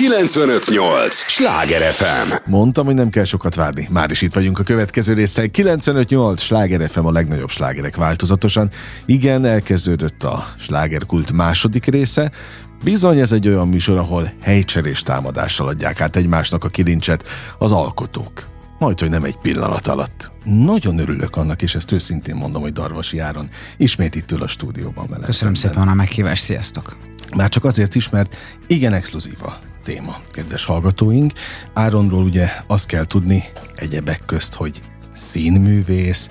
958! Sláger FM! Mondtam, hogy nem kell sokat várni. Már is itt vagyunk a következő része. 958! Sláger FM a legnagyobb slágerek változatosan. Igen, elkezdődött a slágerkult második része. Bizony ez egy olyan műsor, ahol helycserés támadással adják át egymásnak a kilincset az alkotók. Majd, hogy nem egy pillanat alatt. Nagyon örülök annak, és ezt őszintén mondom, hogy Darvasi Áron ismét itt ül a stúdióban velem. Köszönöm szemben. szépen a meghívást, sziasztok! Már csak azért is, mert igen exkluzíva téma, kedves hallgatóink. Áronról ugye azt kell tudni egyebek közt, hogy színművész,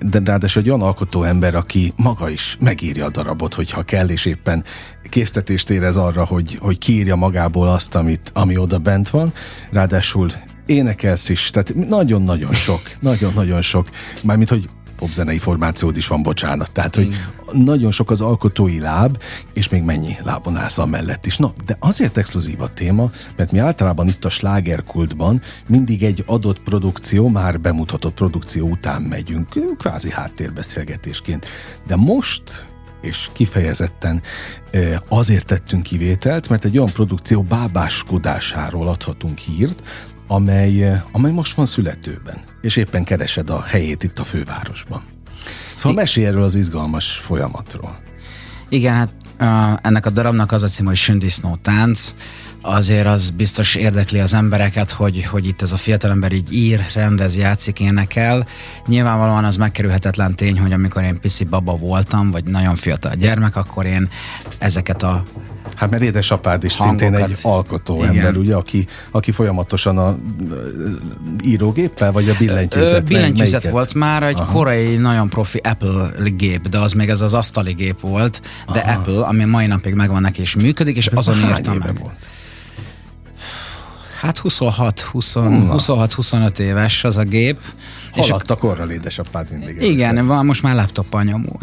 de ráadásul egy olyan alkotó ember, aki maga is megírja a darabot, hogyha kell, és éppen késztetést érez arra, hogy, hogy kiírja magából azt, amit, ami oda bent van. Ráadásul énekelsz is, tehát nagyon-nagyon sok, nagyon-nagyon sok, mármint, hogy popzenei formációd is van, bocsánat. Tehát, hogy mm. nagyon sok az alkotói láb, és még mennyi lábon állsz mellett is. Na, de azért exkluzív a téma, mert mi általában itt a slágerkultban mindig egy adott produkció, már bemutatott produkció után megyünk, kvázi háttérbeszélgetésként. De most és kifejezetten azért tettünk kivételt, mert egy olyan produkció bábáskodásáról adhatunk hírt, amely, amely most van születőben, és éppen keresed a helyét itt a fővárosban. Szóval I- mesélj erről az izgalmas folyamatról. Igen, hát uh, ennek a darabnak az a cím, hogy Sündisznó tánc. Azért az biztos érdekli az embereket, hogy, hogy itt ez a fiatalember így ír, rendez, játszik, énekel. Nyilvánvalóan az megkerülhetetlen tény, hogy amikor én pici baba voltam, vagy nagyon fiatal gyermek, akkor én ezeket a Hát mert édesapád is hangokat. szintén egy alkotó Igen. ember, ugye, aki, aki folyamatosan a írógéppel, vagy a billentyűzet? Billentyűzet volt már, egy Aha. korai, nagyon profi Apple gép, de az még ez az asztali gép volt, de Aha. Apple, ami mai napig megvan neki és működik, és de azon írtam meg. Volt? Hát 26, 20, 26-25 éves az a gép. Haladt a korral édesapád mindig. Igen, van, most már laptop nyomó.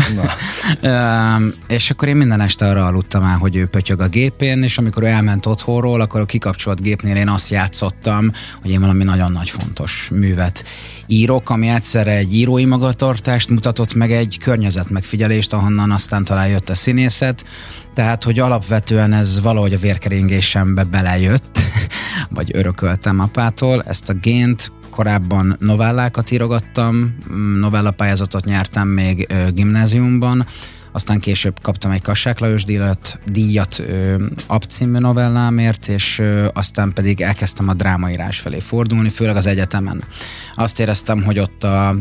és akkor én minden este arra aludtam el, hogy ő pötyög a gépén, és amikor ő elment otthonról, akkor a kikapcsolt gépnél én azt játszottam, hogy én valami nagyon nagy fontos művet írok, ami egyszerre egy írói magatartást mutatott meg, egy környezet megfigyelést, ahonnan aztán talán jött a színészet, tehát, hogy alapvetően ez valahogy a vérkeringésembe belejött, vagy örököltem apától, ezt a gént korábban novellákat írogattam, novellapályázatot nyertem még gimnáziumban, aztán később kaptam egy Kassák Lajos díjat, díjat abcímű novellámért, és ö, aztán pedig elkezdtem a drámaírás felé fordulni, főleg az egyetemen. Azt éreztem, hogy ott a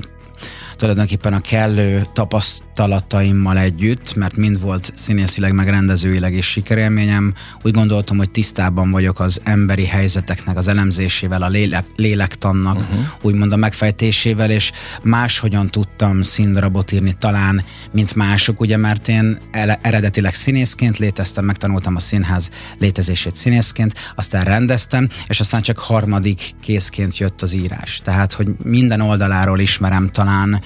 tulajdonképpen a kellő tapasztalataimmal együtt, mert mind volt színészileg, meg rendezőileg is sikerélményem, úgy gondoltam, hogy tisztában vagyok az emberi helyzeteknek az elemzésével, a lélek, lélektannak, uh-huh. úgymond a megfejtésével, és máshogyan tudtam színdarabot írni talán, mint mások, ugye, mert én eredetileg színészként léteztem, megtanultam a színház létezését színészként, aztán rendeztem, és aztán csak harmadik készként jött az írás. Tehát, hogy minden oldaláról ismerem talán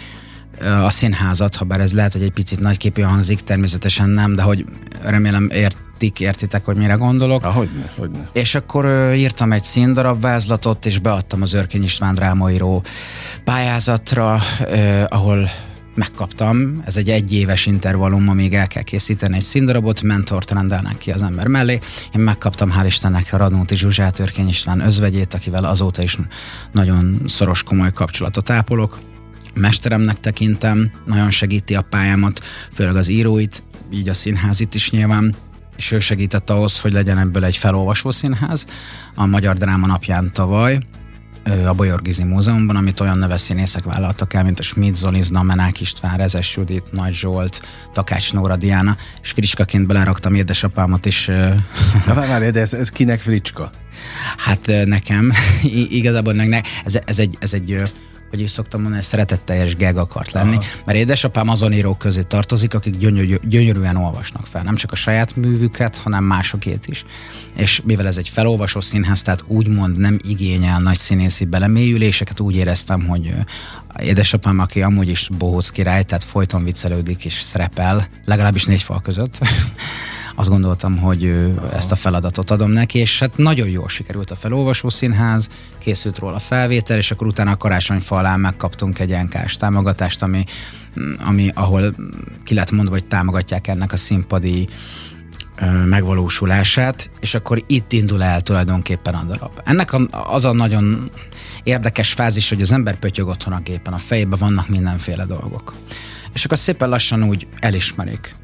a színházat, ha bár ez lehet, hogy egy picit nagyképű hangzik, természetesen nem, de hogy remélem értik, értitek, hogy mire gondolok. Hogyne, hogyne. És akkor ö, írtam egy színdarab vázlatot, és beadtam az Örkény István drámaíró pályázatra, ö, ahol megkaptam, ez egy egyéves intervallum, amíg el kell készíteni egy színdarabot, mentort rendelnek ki az ember mellé. Én megkaptam, hál' Istennek, a Radnóti Zsuzsát, Örkény István özvegyét, akivel azóta is nagyon szoros, komoly kapcsolatot ápolok mesteremnek tekintem, nagyon segíti a pályámat, főleg az íróit, így a színházit is nyilván, és ő segített ahhoz, hogy legyen ebből egy felolvasó színház a Magyar Dráma napján tavaly, a Bolyörgizi Múzeumban, amit olyan neves színészek vállaltak el, mint a Schmidt Zolizna, Menák István, Rezes Judit, Nagy Zsolt, Takács Nóra Diana, és fricskaként beleraktam édesapámat is. Na várj, de ez, ez kinek fricska? Hát nekem, igazából ne, ez, ez, egy, ez egy hogy is szoktam mondani, hogy szeretetteljes geg akart lenni, Aha. mert édesapám azon írók közé tartozik, akik gyönyörű, gyönyörűen olvasnak fel, nem csak a saját művüket, hanem másokét is. És mivel ez egy felolvasó színház, tehát úgymond nem igényel nagy színészi belemélyüléseket, úgy éreztem, hogy édesapám, aki amúgy is bohóc király, tehát folyton viccelődik és szerepel, legalábbis négy fal között, azt gondoltam, hogy ezt a feladatot adom neki, és hát nagyon jól sikerült a felolvasó színház, készült róla a felvétel, és akkor utána a karácsonyfa alá megkaptunk egy NK-s támogatást, ami, ami ahol ki lett mondva, hogy támogatják ennek a színpadi megvalósulását, és akkor itt indul el tulajdonképpen a darab. Ennek a, az a nagyon érdekes fázis, hogy az ember pötyög otthon a gépen, a fejében vannak mindenféle dolgok. És akkor szépen lassan úgy elismerik,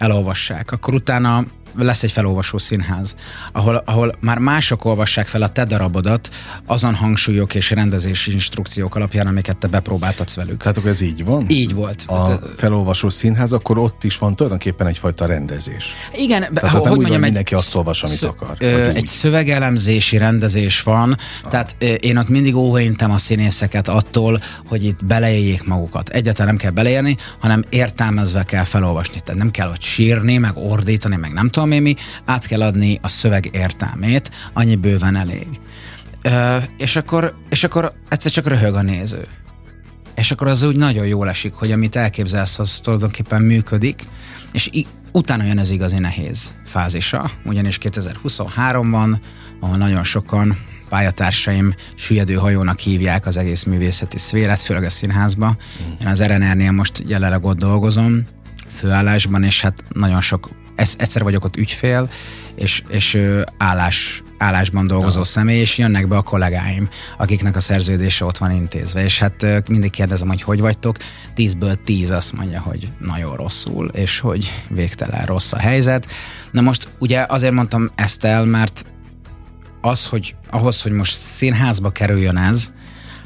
elolvassák. Akkor utána lesz egy felolvasó színház, ahol, ahol már mások olvassák fel a te darabodat azon hangsúlyok és rendezési instrukciók alapján, amiket te bepróbáltatsz velük. Tehát akkor ez így van? Így volt. A hát, felolvasó színház, akkor ott is van tulajdonképpen egyfajta rendezés. Igen, Tehát az hogy nem úgy mondjam, van, mindenki azt olvas, amit akar. Ö, egy szövegelemzési rendezés van, ah. tehát ö, én ott mindig óvaintem a színészeket attól, hogy itt beleéljék magukat. Egyáltalán nem kell beleérni, hanem értelmezve kell felolvasni. Tehát nem kell ott sírni, meg ordítani, meg nem tudom tudom én mi, át kell adni a szöveg értelmét, annyi bőven elég. Ö, és, akkor, és akkor egyszer csak röhög a néző. És akkor az úgy nagyon jól esik, hogy amit elképzelsz, az tulajdonképpen működik, és utána jön ez igazi nehéz fázisa, ugyanis 2023-ban, ahol nagyon sokan pályatársaim süllyedő hajónak hívják az egész művészeti szférát, főleg a színházba. Én az RNR-nél most jelenleg ott dolgozom, főállásban, és hát nagyon sok egyszer vagyok ott ügyfél, és, és állás, állásban dolgozó Aha. személy, és jönnek be a kollégáim, akiknek a szerződése ott van intézve, és hát mindig kérdezem, hogy hogy vagytok, tízből tíz azt mondja, hogy nagyon rosszul, és hogy végtelen rossz a helyzet. Na most ugye azért mondtam ezt el, mert az, hogy ahhoz, hogy most színházba kerüljön ez,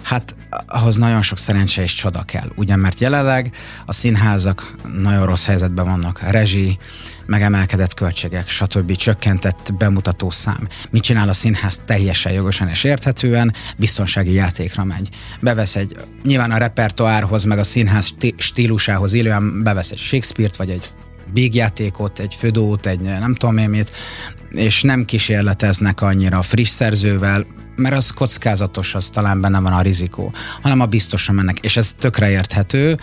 hát ahhoz nagyon sok szerencse és csoda kell, ugye, mert jelenleg a színházak nagyon rossz helyzetben vannak, a rezsi, megemelkedett költségek, stb. csökkentett bemutató szám. Mit csinál a színház teljesen jogosan és érthetően? Biztonsági játékra megy. Bevesz egy, nyilván a repertoárhoz, meg a színház stílusához illően bevesz egy Shakespeare-t, vagy egy big játékot, egy födót, egy nem tudom én mit, és nem kísérleteznek annyira friss szerzővel, mert az kockázatos, az talán benne van a rizikó, hanem a biztosan mennek, és ez tökre érthető,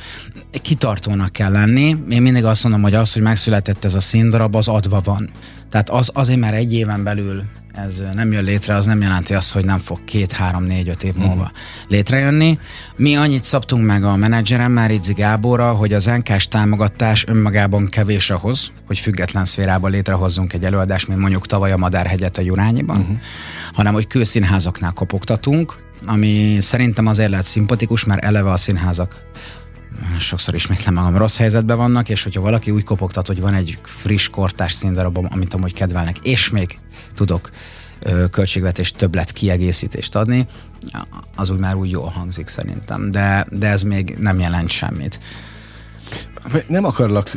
kitartónak kell lenni. Én mindig azt mondom, hogy az, hogy megszületett ez a színdarab, az adva van. Tehát az azért már egy éven belül ez nem jön létre, az nem jelenti azt, hogy nem fog két, három, négy, öt év múlva uh-huh. létrejönni. Mi annyit szabtunk meg a menedzseremmel, Ridzi Gáborra, hogy az NK-s támogatás önmagában kevés ahhoz, hogy független szférában létrehozzunk egy előadást, mint mondjuk tavaly a Madárhegyet a Jurányiban, uh-huh. hanem hogy külszínházaknál kopogtatunk, ami szerintem azért lehet szimpatikus, mert eleve a színházak sokszor ismétlem magam, rossz helyzetben vannak, és hogyha valaki úgy kopogtat, hogy van egy friss kortás színdarabom, amit amúgy kedvelnek, és még tudok költségvetés többlet kiegészítést adni, az úgy már úgy jól hangzik szerintem, de, de ez még nem jelent semmit. Nem akarlak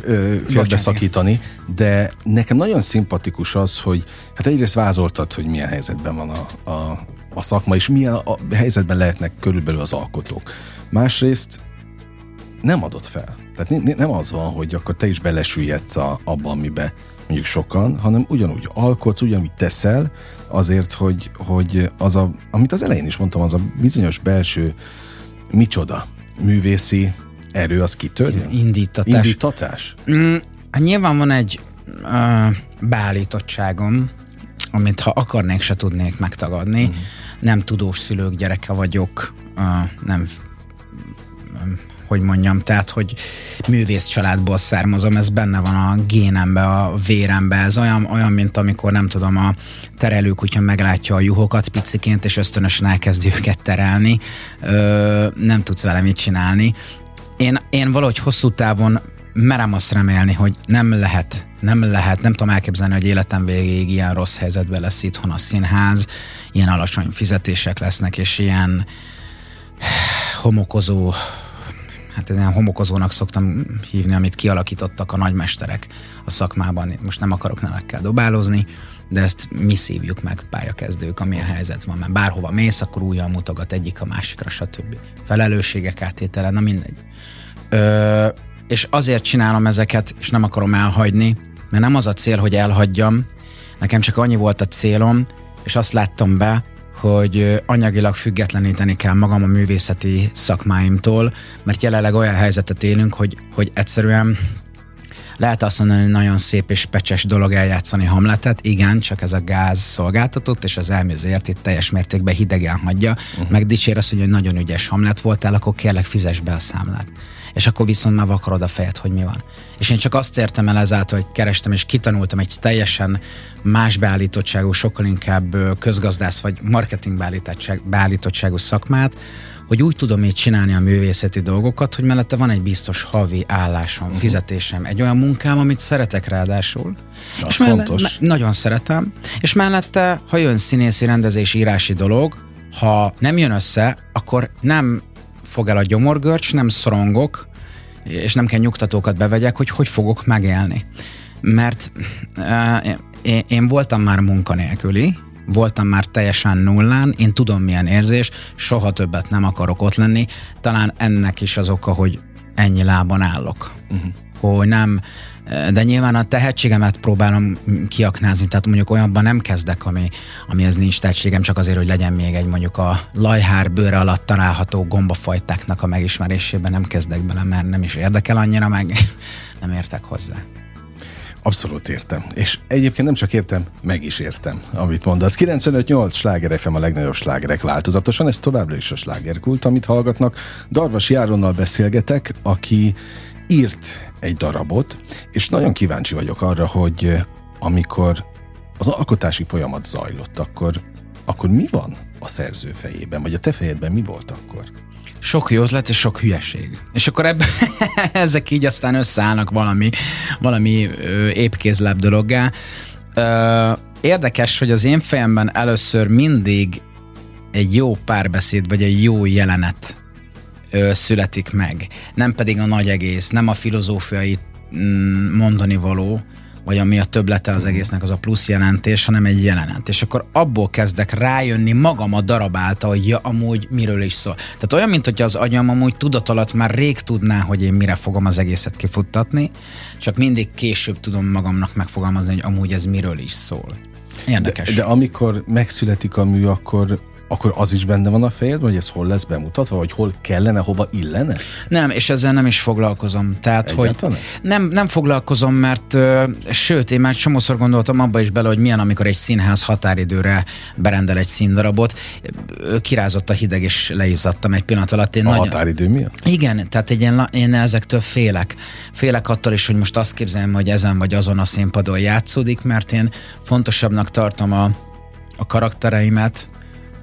félbeszakítani, de nekem nagyon szimpatikus az, hogy hát egyrészt vázoltad, hogy milyen helyzetben van a, a, a szakma, és milyen a helyzetben lehetnek körülbelül az alkotók. Másrészt nem adott fel. Tehát nem az van, hogy akkor te is belesüllyedsz a, abba, amibe mondjuk sokan, hanem ugyanúgy alkotsz, ugyanúgy teszel, azért, hogy, hogy az a, amit az elején is mondtam, az a bizonyos belső micsoda, művészi erő, az kitörjön? Indítatás. Indítatás? Mm, hát nyilván van egy uh, beállítottságom, amit ha akarnék, se tudnék megtagadni. Mm. Nem tudós szülők gyereke vagyok, uh, nem hogy mondjam, tehát, hogy művész családból származom, ez benne van a génembe, a vérembe, ez olyan, olyan mint amikor nem tudom, a terelőkutya meglátja a juhokat piciként, és ösztönösen elkezdi őket terelni, ö, nem tudsz vele mit csinálni. Én, én valahogy hosszú távon merem azt remélni, hogy nem lehet, nem lehet, nem tudom elképzelni, hogy életem végéig ilyen rossz helyzetben lesz itthon a színház, ilyen alacsony fizetések lesznek, és ilyen homokozó hát ilyen homokozónak szoktam hívni, amit kialakítottak a nagymesterek a szakmában. Most nem akarok nevekkel dobálozni, de ezt mi szívjuk meg pályakezdők, amilyen helyzet van, mert bárhova mész, akkor újra mutogat egyik a másikra, stb. Felelősségek átétele, na mindegy. Ö, és azért csinálom ezeket, és nem akarom elhagyni, mert nem az a cél, hogy elhagyjam, nekem csak annyi volt a célom, és azt láttam be, hogy anyagilag függetleníteni kell magam a művészeti szakmáimtól, mert jelenleg olyan helyzetet élünk, hogy, hogy egyszerűen lehet azt mondani, hogy nagyon szép és pecses dolog eljátszani Hamletet, igen, csak ez a gáz szolgáltatott, és az elmézért itt teljes mértékben hidegen hagyja, uh-huh. meg dicsér azt, hogy nagyon ügyes Hamlet voltál, akkor kérlek fizes be a számlát. És akkor viszont már vakarod a fejed, hogy mi van. És én csak azt értem el ezáltal, hogy kerestem és kitanultam egy teljesen más beállítottságú, sokkal inkább közgazdász vagy marketing beállítottságú szakmát, hogy úgy tudom így csinálni a művészeti dolgokat, hogy mellette van egy biztos havi állásom, uh-huh. fizetésem, egy olyan munkám, amit szeretek ráadásul. Az és fontos. Me- nagyon szeretem. És mellette, ha jön színészi, rendezés, írási dolog, ha nem jön össze, akkor nem fog el a gyomorgörcs, nem szorongok, és nem kell nyugtatókat bevegyek, hogy hogy fogok megélni. Mert uh, én, én voltam már munkanélküli, voltam már teljesen nullán, én tudom milyen érzés, soha többet nem akarok ott lenni, talán ennek is az oka, hogy ennyi lában állok. Uh-huh. Hogy nem, de nyilván a tehetségemet próbálom kiaknázni, tehát mondjuk olyanban nem kezdek, ami, ez nincs tehetségem, csak azért, hogy legyen még egy mondjuk a lajhár bőre alatt található gombafajtáknak a megismerésében nem kezdek bele, mert nem is érdekel annyira, meg nem értek hozzá. Abszolút értem. És egyébként nem csak értem, meg is értem, amit mondasz. 95-8 sláger FM a legnagyobb slágerek változatosan, ez továbbra is a slágerkult, amit hallgatnak. Darvas Járonnal beszélgetek, aki írt egy darabot, és nagyon kíváncsi vagyok arra, hogy amikor az alkotási folyamat zajlott, akkor, akkor mi van a szerző fejében, vagy a te fejedben mi volt akkor? sok jó ötlet és sok hülyeség. És akkor ebben ezek így aztán összeállnak valami, valami ö, épkézlebb dologgá. Érdekes, hogy az én fejemben először mindig egy jó párbeszéd, vagy egy jó jelenet ö, születik meg. Nem pedig a nagy egész, nem a filozófiai mm, mondani való, vagy ami a töblete az egésznek, az a plusz jelentés, hanem egy jelenet. És akkor abból kezdek rájönni magam a darab által, hogy ja, amúgy miről is szól. Tehát olyan, mint hogy az agyam amúgy tudat alatt már rég tudná, hogy én mire fogom az egészet kifuttatni, csak mindig később tudom magamnak megfogalmazni, hogy amúgy ez miről is szól. Érdekes. De, de amikor megszületik a mű, akkor akkor az is benne van a fejedben, hogy ez hol lesz bemutatva, vagy hol kellene, hova illene? Nem, és ezzel nem is foglalkozom. Tehát, Egyáltalán? hogy nem, nem foglalkozom, mert ö, sőt, én már csomószor gondoltam abba is bele, hogy milyen, amikor egy színház határidőre berendel egy színdarabot. Kirázott a hideg, és leizzadtam egy pillanat alatt. Én a nagyon... határidő miatt? Igen, tehát ilyen, én ezektől félek. Félek attól is, hogy most azt képzelem, hogy ezen vagy azon a színpadon játszódik, mert én fontosabbnak tartom a, a karaktereimet,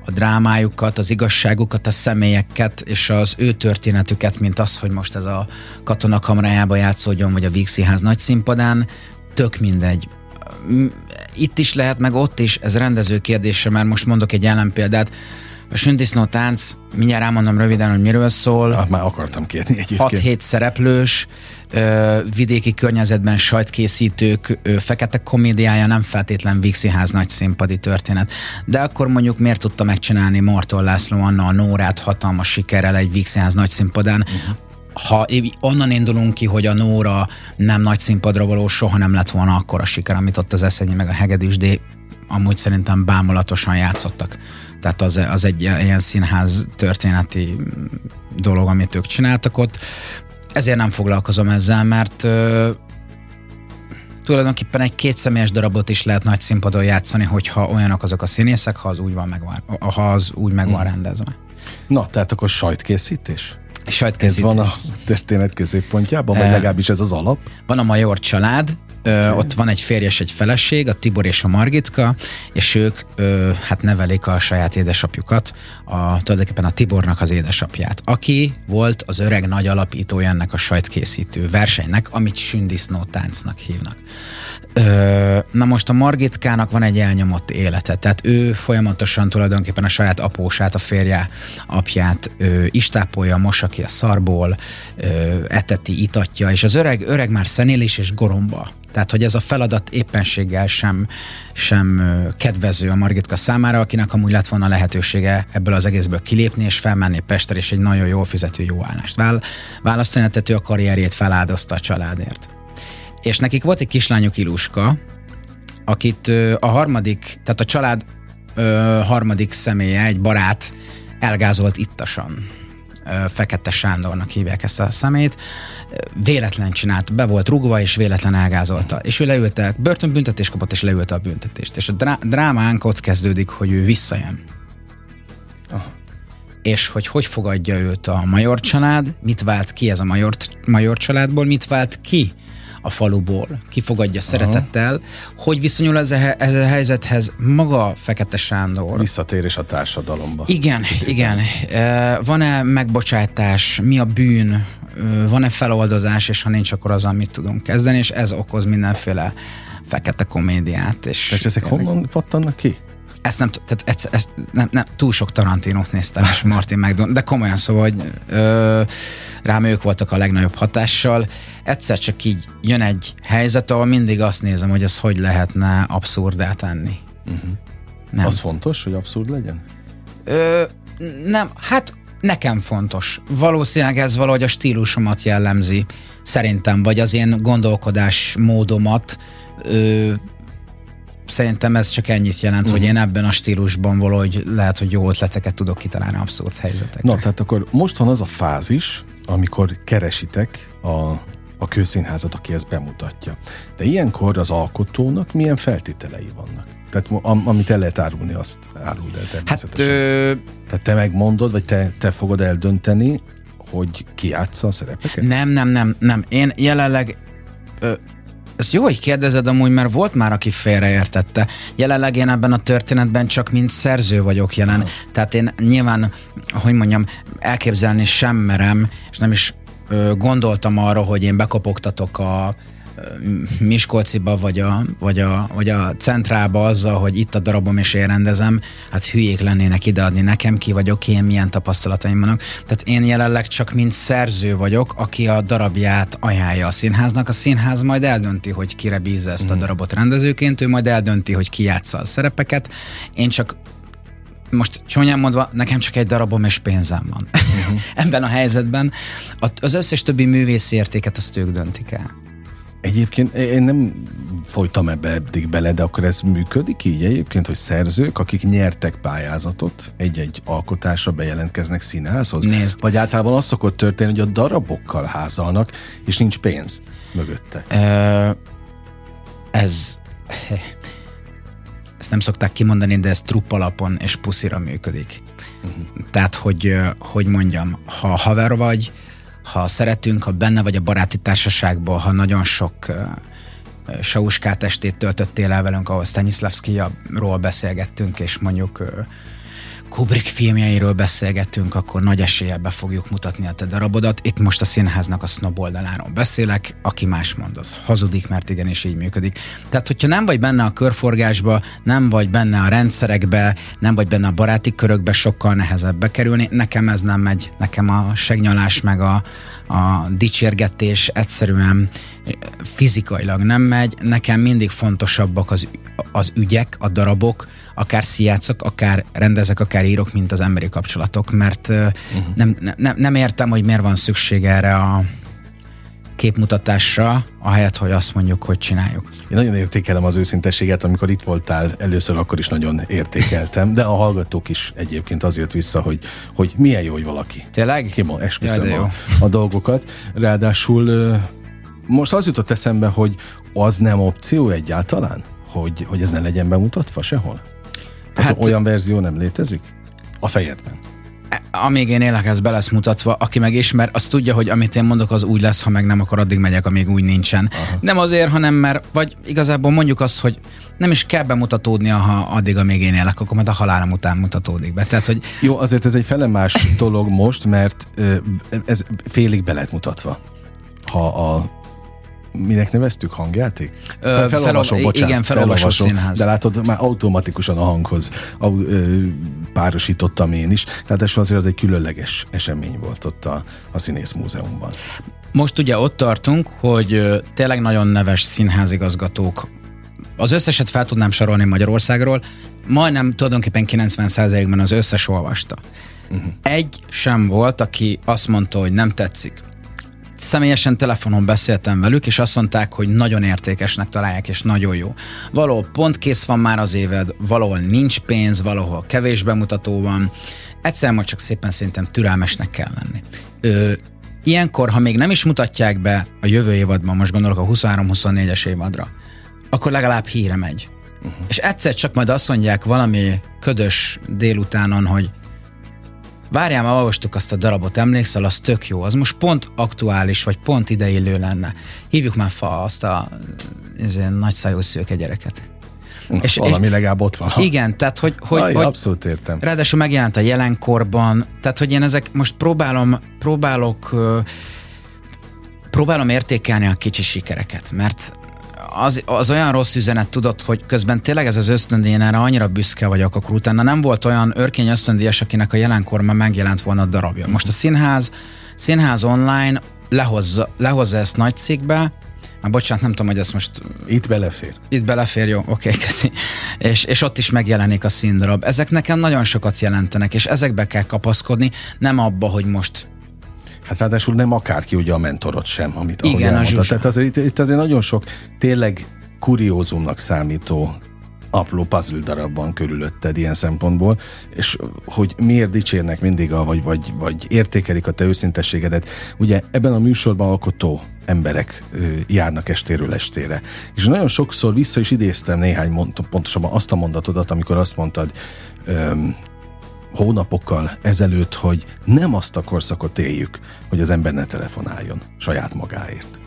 a drámájukat, az igazságukat, a személyeket és az ő történetüket, mint az, hogy most ez a katonakamrájába játszódjon, vagy a Vígszínház nagy színpadán, tök mindegy. Itt is lehet, meg ott is, ez rendező kérdése, mert most mondok egy ellenpéldát. A Sündisznó tánc, mindjárt elmondom röviden, hogy miről szól. Ah, már akartam kérni egyébként. 6-7 szereplős, ö, vidéki környezetben sajtkészítők ö, fekete komédiája, nem feltétlen Vígszínház nagy színpadi történet. De akkor mondjuk miért tudta megcsinálni Marton László Anna a Nórát hatalmas sikerrel egy Vígszínház nagy színpadán, uh-huh ha onnan indulunk ki, hogy a Nóra nem nagy színpadra való, soha nem lett volna akkor a siker, amit ott az Eszenyi meg a Hegedűs, de amúgy szerintem bámulatosan játszottak. Tehát az, az egy ilyen színház történeti dolog, amit ők csináltak ott. Ezért nem foglalkozom ezzel, mert ö, tulajdonképpen egy kétszemélyes darabot is lehet nagy színpadon játszani, hogyha olyanok azok a színészek, ha az úgy van, megvan, ha az úgy meg van hmm. rendezve. Na, tehát akkor sajtkészítés? Sajtkészítés. Ez van a történet középpontjában, vagy legalábbis ez az alap? Van a Major család, Ö, ott van egy férjes, egy feleség, a Tibor és a Margitka, és ők ö, hát nevelik a saját édesapjukat, a, tulajdonképpen a Tibornak az édesapját, aki volt az öreg nagy alapítója ennek a sajtkészítő versenynek, amit sündisznó táncnak hívnak. Na most a Margitkának van egy elnyomott élete, tehát ő folyamatosan tulajdonképpen a saját apósát, a férje apját ö, istápolja, mossa ki a szarból, ö, eteti, itatja, és az öreg, öreg már szenélés és goromba. Tehát, hogy ez a feladat éppenséggel sem, sem kedvező a Margitka számára, akinek amúgy lett volna lehetősége ebből az egészből kilépni és felmenni Pestre, és egy nagyon jól fizető jó állást választani, tehát ő a karrierjét feláldozta a családért és nekik volt egy kislányuk Iluska, akit a harmadik, tehát a család harmadik személye, egy barát elgázolt ittasan. Fekete Sándornak hívják ezt a szemét. Véletlen csinált, be volt rugva, és véletlen elgázolta. És ő leülte, börtönbüntetés kapott, és leülte a büntetést. És a drá- drámánk ott kezdődik, hogy ő visszajön. Aha. és hogy hogy fogadja őt a major család, mit vált ki ez a major, major családból, mit vált ki a faluból, kifogadja Aha. szeretettel, hogy viszonyul ez a, ez a helyzethez maga Fekete Sándor. Visszatérés a társadalomba. Igen, igen. Van-e megbocsátás, mi a bűn, van-e feloldozás, és ha nincs, akkor az, amit tudunk kezdeni, és ez okoz mindenféle fekete komédiát. És, és ezek honnan pattannak ki? Ezt nem, tehát ezt, ezt nem, nem, túl sok Tarantinót néztem, és Martin McDonald, de komolyan szóval, hogy ö, rám ők voltak a legnagyobb hatással. Egyszer csak így jön egy helyzet, ahol mindig azt nézem, hogy ez hogy lehetne abszurdá tenni. Uh-huh. Nem. Az fontos, hogy abszurd legyen? Ö, nem, hát nekem fontos. Valószínűleg ez valahogy a stílusomat jellemzi, szerintem, vagy az én gondolkodás módomat. Ö, szerintem ez csak ennyit jelent, uh-huh. hogy én ebben a stílusban valahogy lehet, hogy jó ötleteket tudok kitalálni abszurd helyzetekre. Na, tehát akkor most van az a fázis, amikor keresitek a, a kőszínházat, aki ezt bemutatja. De ilyenkor az alkotónak milyen feltételei vannak? Tehát am, amit el lehet árulni, azt áruld el természetesen. Hát, ö... Tehát te megmondod, vagy te, te fogod eldönteni, hogy ki játsza a szerepeket? Nem, nem, nem, nem. Én jelenleg ö, ezt jó, hogy kérdezed amúgy, mert volt már, aki félreértette. Jelenleg én ebben a történetben csak mint szerző vagyok jelen. Oh. Tehát én nyilván, hogy mondjam, elképzelni sem merem, és nem is ö, gondoltam arra, hogy én bekopogtatok a, Miskolciba, vagy a, vagy, a, vagy a centrába azzal, hogy itt a darabom és én rendezem, hát hülyék lennének ideadni nekem, ki vagyok én, milyen tapasztalataim vannak. Tehát én jelenleg csak mint szerző vagyok, aki a darabját ajánlja a színháznak. A színház majd eldönti, hogy kire bízza ezt a mhm. darabot rendezőként, ő majd eldönti, hogy ki játsza a szerepeket. Én csak most csúnyán mondva, nekem csak egy darabom és pénzem van. Uh-huh. Ebben a helyzetben az összes többi művészi értéket azt ők döntik el. Egyébként én nem folytam ebbe eddig bele, de akkor ez működik így egyébként, hogy szerzők, akik nyertek pályázatot egy-egy alkotásra bejelentkeznek színházhoz? Nézd. Vagy általában az szokott történni, hogy a darabokkal házalnak, és nincs pénz mögötte. Ö, ez... Ezt nem szokták kimondani, de ez trupp alapon és puszira működik. Uh-huh. Tehát, hogy, hogy mondjam, ha haver vagy, ha szeretünk, ha benne vagy a baráti társaságban, ha nagyon sok Sauskát estét töltöttél el velünk, ahol Stanislavski-ról beszélgettünk, és mondjuk Kubrick filmjeiről beszélgetünk, akkor nagy eséllyel be fogjuk mutatni a te darabodat. Itt most a színháznak a snob oldaláról beszélek, aki más mond, az hazudik, mert igenis így működik. Tehát, hogyha nem vagy benne a körforgásba, nem vagy benne a rendszerekbe, nem vagy benne a baráti körökbe, sokkal nehezebb bekerülni. Nekem ez nem megy. Nekem a segnyalás meg a, a dicsérgetés egyszerűen fizikailag nem megy. Nekem mindig fontosabbak az, az ügyek, a darabok, akár szijátszok, akár rendezek, akár írok, mint az emberi kapcsolatok, mert uh-huh. nem, nem, nem értem, hogy miért van szükség erre a képmutatásra, ahelyett, hogy azt mondjuk, hogy csináljuk. Én nagyon értékelem az őszintességet, amikor itt voltál először, akkor is nagyon értékeltem, de a hallgatók is egyébként az jött vissza, hogy, hogy milyen jó, hogy valaki. Tényleg? Kimon, esküszöm Jaj, a, a dolgokat. Ráadásul most az jutott eszembe, hogy az nem opció egyáltalán, hogy, hogy ez ne legyen bemutatva sehol? Tehát hát, olyan verzió nem létezik? A fejedben? Amíg én élek, ez be lesz mutatva. Aki meg ismer, az tudja, hogy amit én mondok, az úgy lesz, ha meg nem, akkor addig megyek, amíg úgy nincsen. Aha. Nem azért, hanem mert, vagy igazából mondjuk azt, hogy nem is kell bemutatódnia, ha addig, amíg én élek, akkor majd a halálom után mutatódik be. Tehát, hogy... Jó, azért ez egy felemás dolog most, mert ez félig be lett mutatva. Ha a minek neveztük hangjáték? Ö, felolvasó, fel, bocsánat. Igen, felolvasó, felolvasó színház. De látod, már automatikusan a hanghoz ö, párosítottam én is. Ráadásul azért az egy különleges esemény volt ott a, a Színész Múzeumban. Most ugye ott tartunk, hogy tényleg nagyon neves színházigazgatók az összeset fel tudnám sorolni Magyarországról, majdnem tulajdonképpen 90%-ban az összes olvasta. Uh-huh. Egy sem volt, aki azt mondta, hogy nem tetszik, személyesen telefonon beszéltem velük, és azt mondták, hogy nagyon értékesnek találják, és nagyon jó. Valahol pont kész van már az éved, valahol nincs pénz, valahol kevés bemutató van. Egyszer majd csak szépen szerintem türelmesnek kell lenni. Ö, ilyenkor, ha még nem is mutatják be a jövő évadban, most gondolok a 23-24-es évadra, akkor legalább híre megy. Uh-huh. És egyszer csak majd azt mondják valami ködös délutánon, hogy várjál, már olvastuk azt a darabot, emlékszel, az tök jó, az most pont aktuális, vagy pont ideillő lenne. Hívjuk már fa azt a nagyszájú szőke gyereket. És, Valami és, legalább ott van. Igen, tehát hogy... hogy, Aj, hogy abszolút értem. Ráadásul megjelent a jelenkorban, tehát hogy én ezek most próbálom, próbálok próbálom értékelni a kicsi sikereket, mert az, az olyan rossz üzenet tudod, hogy közben tényleg ez az ösztöndíj, erre annyira büszke vagyok, akkor utána nem volt olyan örkény ösztöndíjas, akinek a jelenkorban megjelent volna a darabja. Most a színház, színház online lehozza, lehozza ezt nagy cikkbe, már bocsánat, nem tudom, hogy ezt most... Itt belefér. Itt belefér, jó, oké, okay, köszi. És, és ott is megjelenik a színdarab. Ezek nekem nagyon sokat jelentenek, és ezekbe kell kapaszkodni, nem abba, hogy most Hát ráadásul nem akárki ugye a mentorot sem, amit Igen, ahogy a Tehát azért, itt, itt azért nagyon sok tényleg kuriózumnak számító apró puzzle darabban körülötted ilyen szempontból, és hogy miért dicsérnek mindig, a, vagy, vagy, vagy értékelik a te őszintességedet. Ugye ebben a műsorban alkotó emberek ö, járnak estéről estére. És nagyon sokszor vissza is idéztem néhány, mond, pontosabban azt a mondatodat, amikor azt mondtad, öm, hónapokkal ezelőtt, hogy nem azt a korszakot éljük, hogy az ember ne telefonáljon saját magáért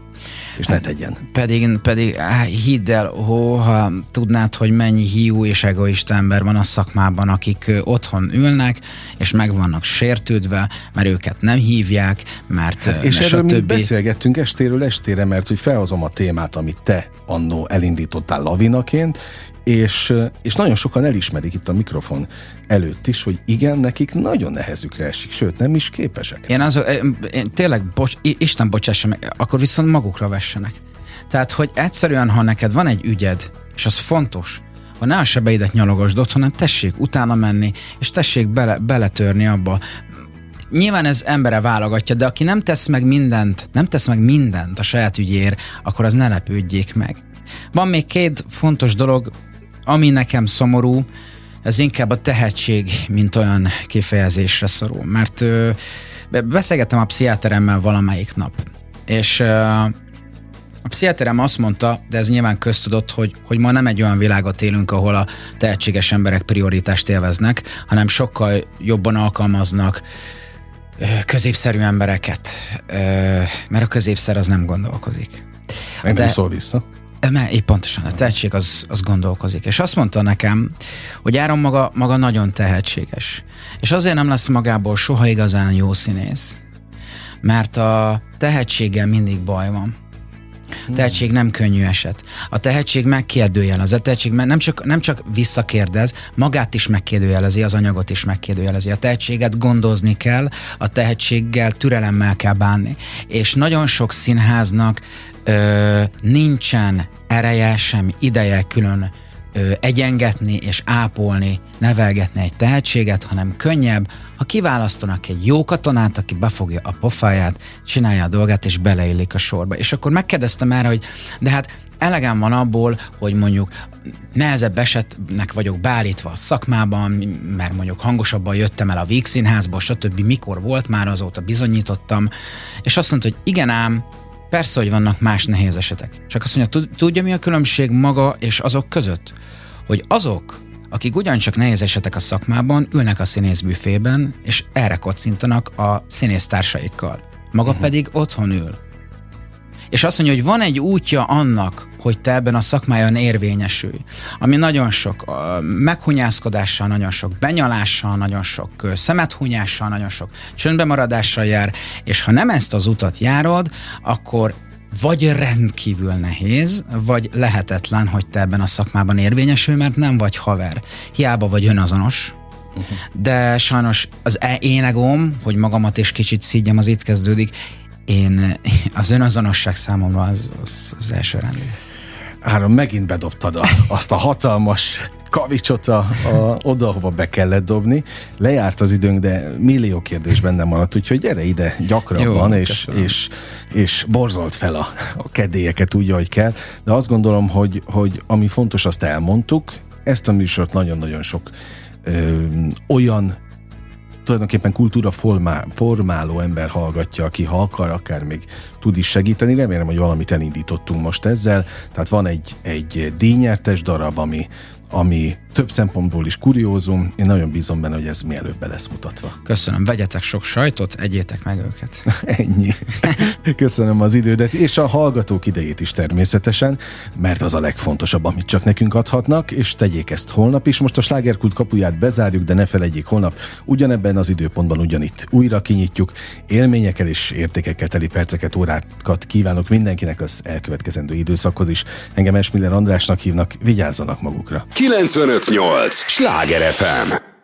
és hát, ne tegyen. Pedig, pedig hidd el, ho, ha tudnád, hogy mennyi hiú és egoista ember van a szakmában, akik otthon ülnek, és meg vannak sértődve, mert őket nem hívják, mert hát, És erről mi beszélgettünk estéről estére, mert hogy felhozom a témát, amit te annó elindítottál lavinaként, és, és nagyon sokan elismerik itt a mikrofon előtt is, hogy igen, nekik nagyon nehezükre esik, sőt, nem is képesek. Én, az, én tényleg, bocs, Isten bocsássa meg, akkor viszont magukra vessenek. Tehát, hogy egyszerűen, ha neked van egy ügyed, és az fontos, ha ne a sebeidet nyalogasd hanem tessék utána menni, és tessék bele, beletörni abba. Nyilván ez embere válogatja, de aki nem tesz meg mindent, nem tesz meg mindent a saját ügyér, akkor az ne lepődjék meg. Van még két fontos dolog, ami nekem szomorú, ez inkább a tehetség, mint olyan kifejezésre szorul. Mert ö, beszélgettem a pszichiáteremmel valamelyik nap, és ö, a pszichiáterem azt mondta, de ez nyilván köztudott, hogy, hogy ma nem egy olyan világot élünk, ahol a tehetséges emberek prioritást élveznek, hanem sokkal jobban alkalmaznak középszerű embereket, mert a középszer az nem gondolkozik. Meg nem szól vissza. Mert épp pontosan, a tehetség az, az gondolkozik. És azt mondta nekem, hogy Áron maga, maga nagyon tehetséges. És azért nem lesz magából soha igazán jó színész, mert a tehetséggel mindig baj van. A tehetség nem könnyű eset. A tehetség megkérdőjelez. A tehetség nem csak, nem csak visszakérdez, magát is megkérdőjelezi, az anyagot is megkérdőjelezi. A tehetséget gondozni kell, a tehetséggel türelemmel kell bánni. És nagyon sok színháznak ö, nincsen ereje, sem ideje külön ö, egyengetni és ápolni, nevelgetni egy tehetséget, hanem könnyebb, ha kiválasztanak egy jó katonát, aki befogja a pofáját, csinálja a dolgát és beleillik a sorba. És akkor megkérdeztem erre, hogy de hát elegem van abból, hogy mondjuk nehezebb esetnek vagyok beállítva a szakmában, mert mondjuk hangosabban jöttem el a Víg színházból, stb. mikor volt már, azóta bizonyítottam, és azt mondta, hogy igen ám, Persze, hogy vannak más nehéz esetek. Csak azt mondja, tudja mi a különbség maga és azok között? Hogy azok, akik ugyancsak nehéz esetek a szakmában, ülnek a színészbüfében, és erre kocintanak a színésztársaikkal. Maga uh-huh. pedig otthon ül. És azt mondja, hogy van egy útja annak, hogy te ebben a szakmájon érvényesülj, ami nagyon sok meghunyászkodással, nagyon sok benyalással, nagyon sok szemethunyással, nagyon sok csöndbemaradással jár, és ha nem ezt az utat járod, akkor vagy rendkívül nehéz, vagy lehetetlen, hogy te ebben a szakmában érvényesülj, mert nem vagy haver. Hiába vagy önazonos, uh-huh. de sajnos az e- én egóm, hogy magamat is kicsit szígyem, az itt kezdődik, én az önazonosság számomra az, az, az első rendű. Áron, megint bedobtad a, azt a hatalmas kavicsot a, a, oda, ahova be kellett dobni. Lejárt az időnk, de millió kérdés benne maradt, úgyhogy gyere ide gyakrabban, Jó, és, és, és borzolt fel a, a kedélyeket úgy, ahogy kell. De azt gondolom, hogy, hogy ami fontos, azt elmondtuk. Ezt a műsort nagyon-nagyon sok ö, olyan tulajdonképpen kultúra formá, formáló ember hallgatja, aki ha akar, akár még tud is segíteni. Remélem, hogy valamit elindítottunk most ezzel. Tehát van egy, egy díjnyertes darab, ami, ami több szempontból is kuriózum. Én nagyon bízom benne, hogy ez mielőbb be lesz mutatva. Köszönöm, vegyetek sok sajtot, egyétek meg őket. Ennyi. Köszönöm az idődet, és a hallgatók idejét is természetesen, mert az a legfontosabb, amit csak nekünk adhatnak, és tegyék ezt holnap is. Most a slágerkult kapuját bezárjuk, de ne felejtjék holnap ugyanebben az időpontban ugyanitt újra kinyitjuk. Élményekkel és értékekkel teli perceket, órákat kívánok mindenkinek az elkövetkezendő időszakhoz is. Engem Esmiller Andrásnak hívnak, vigyázzanak magukra. 958! Sláger FM!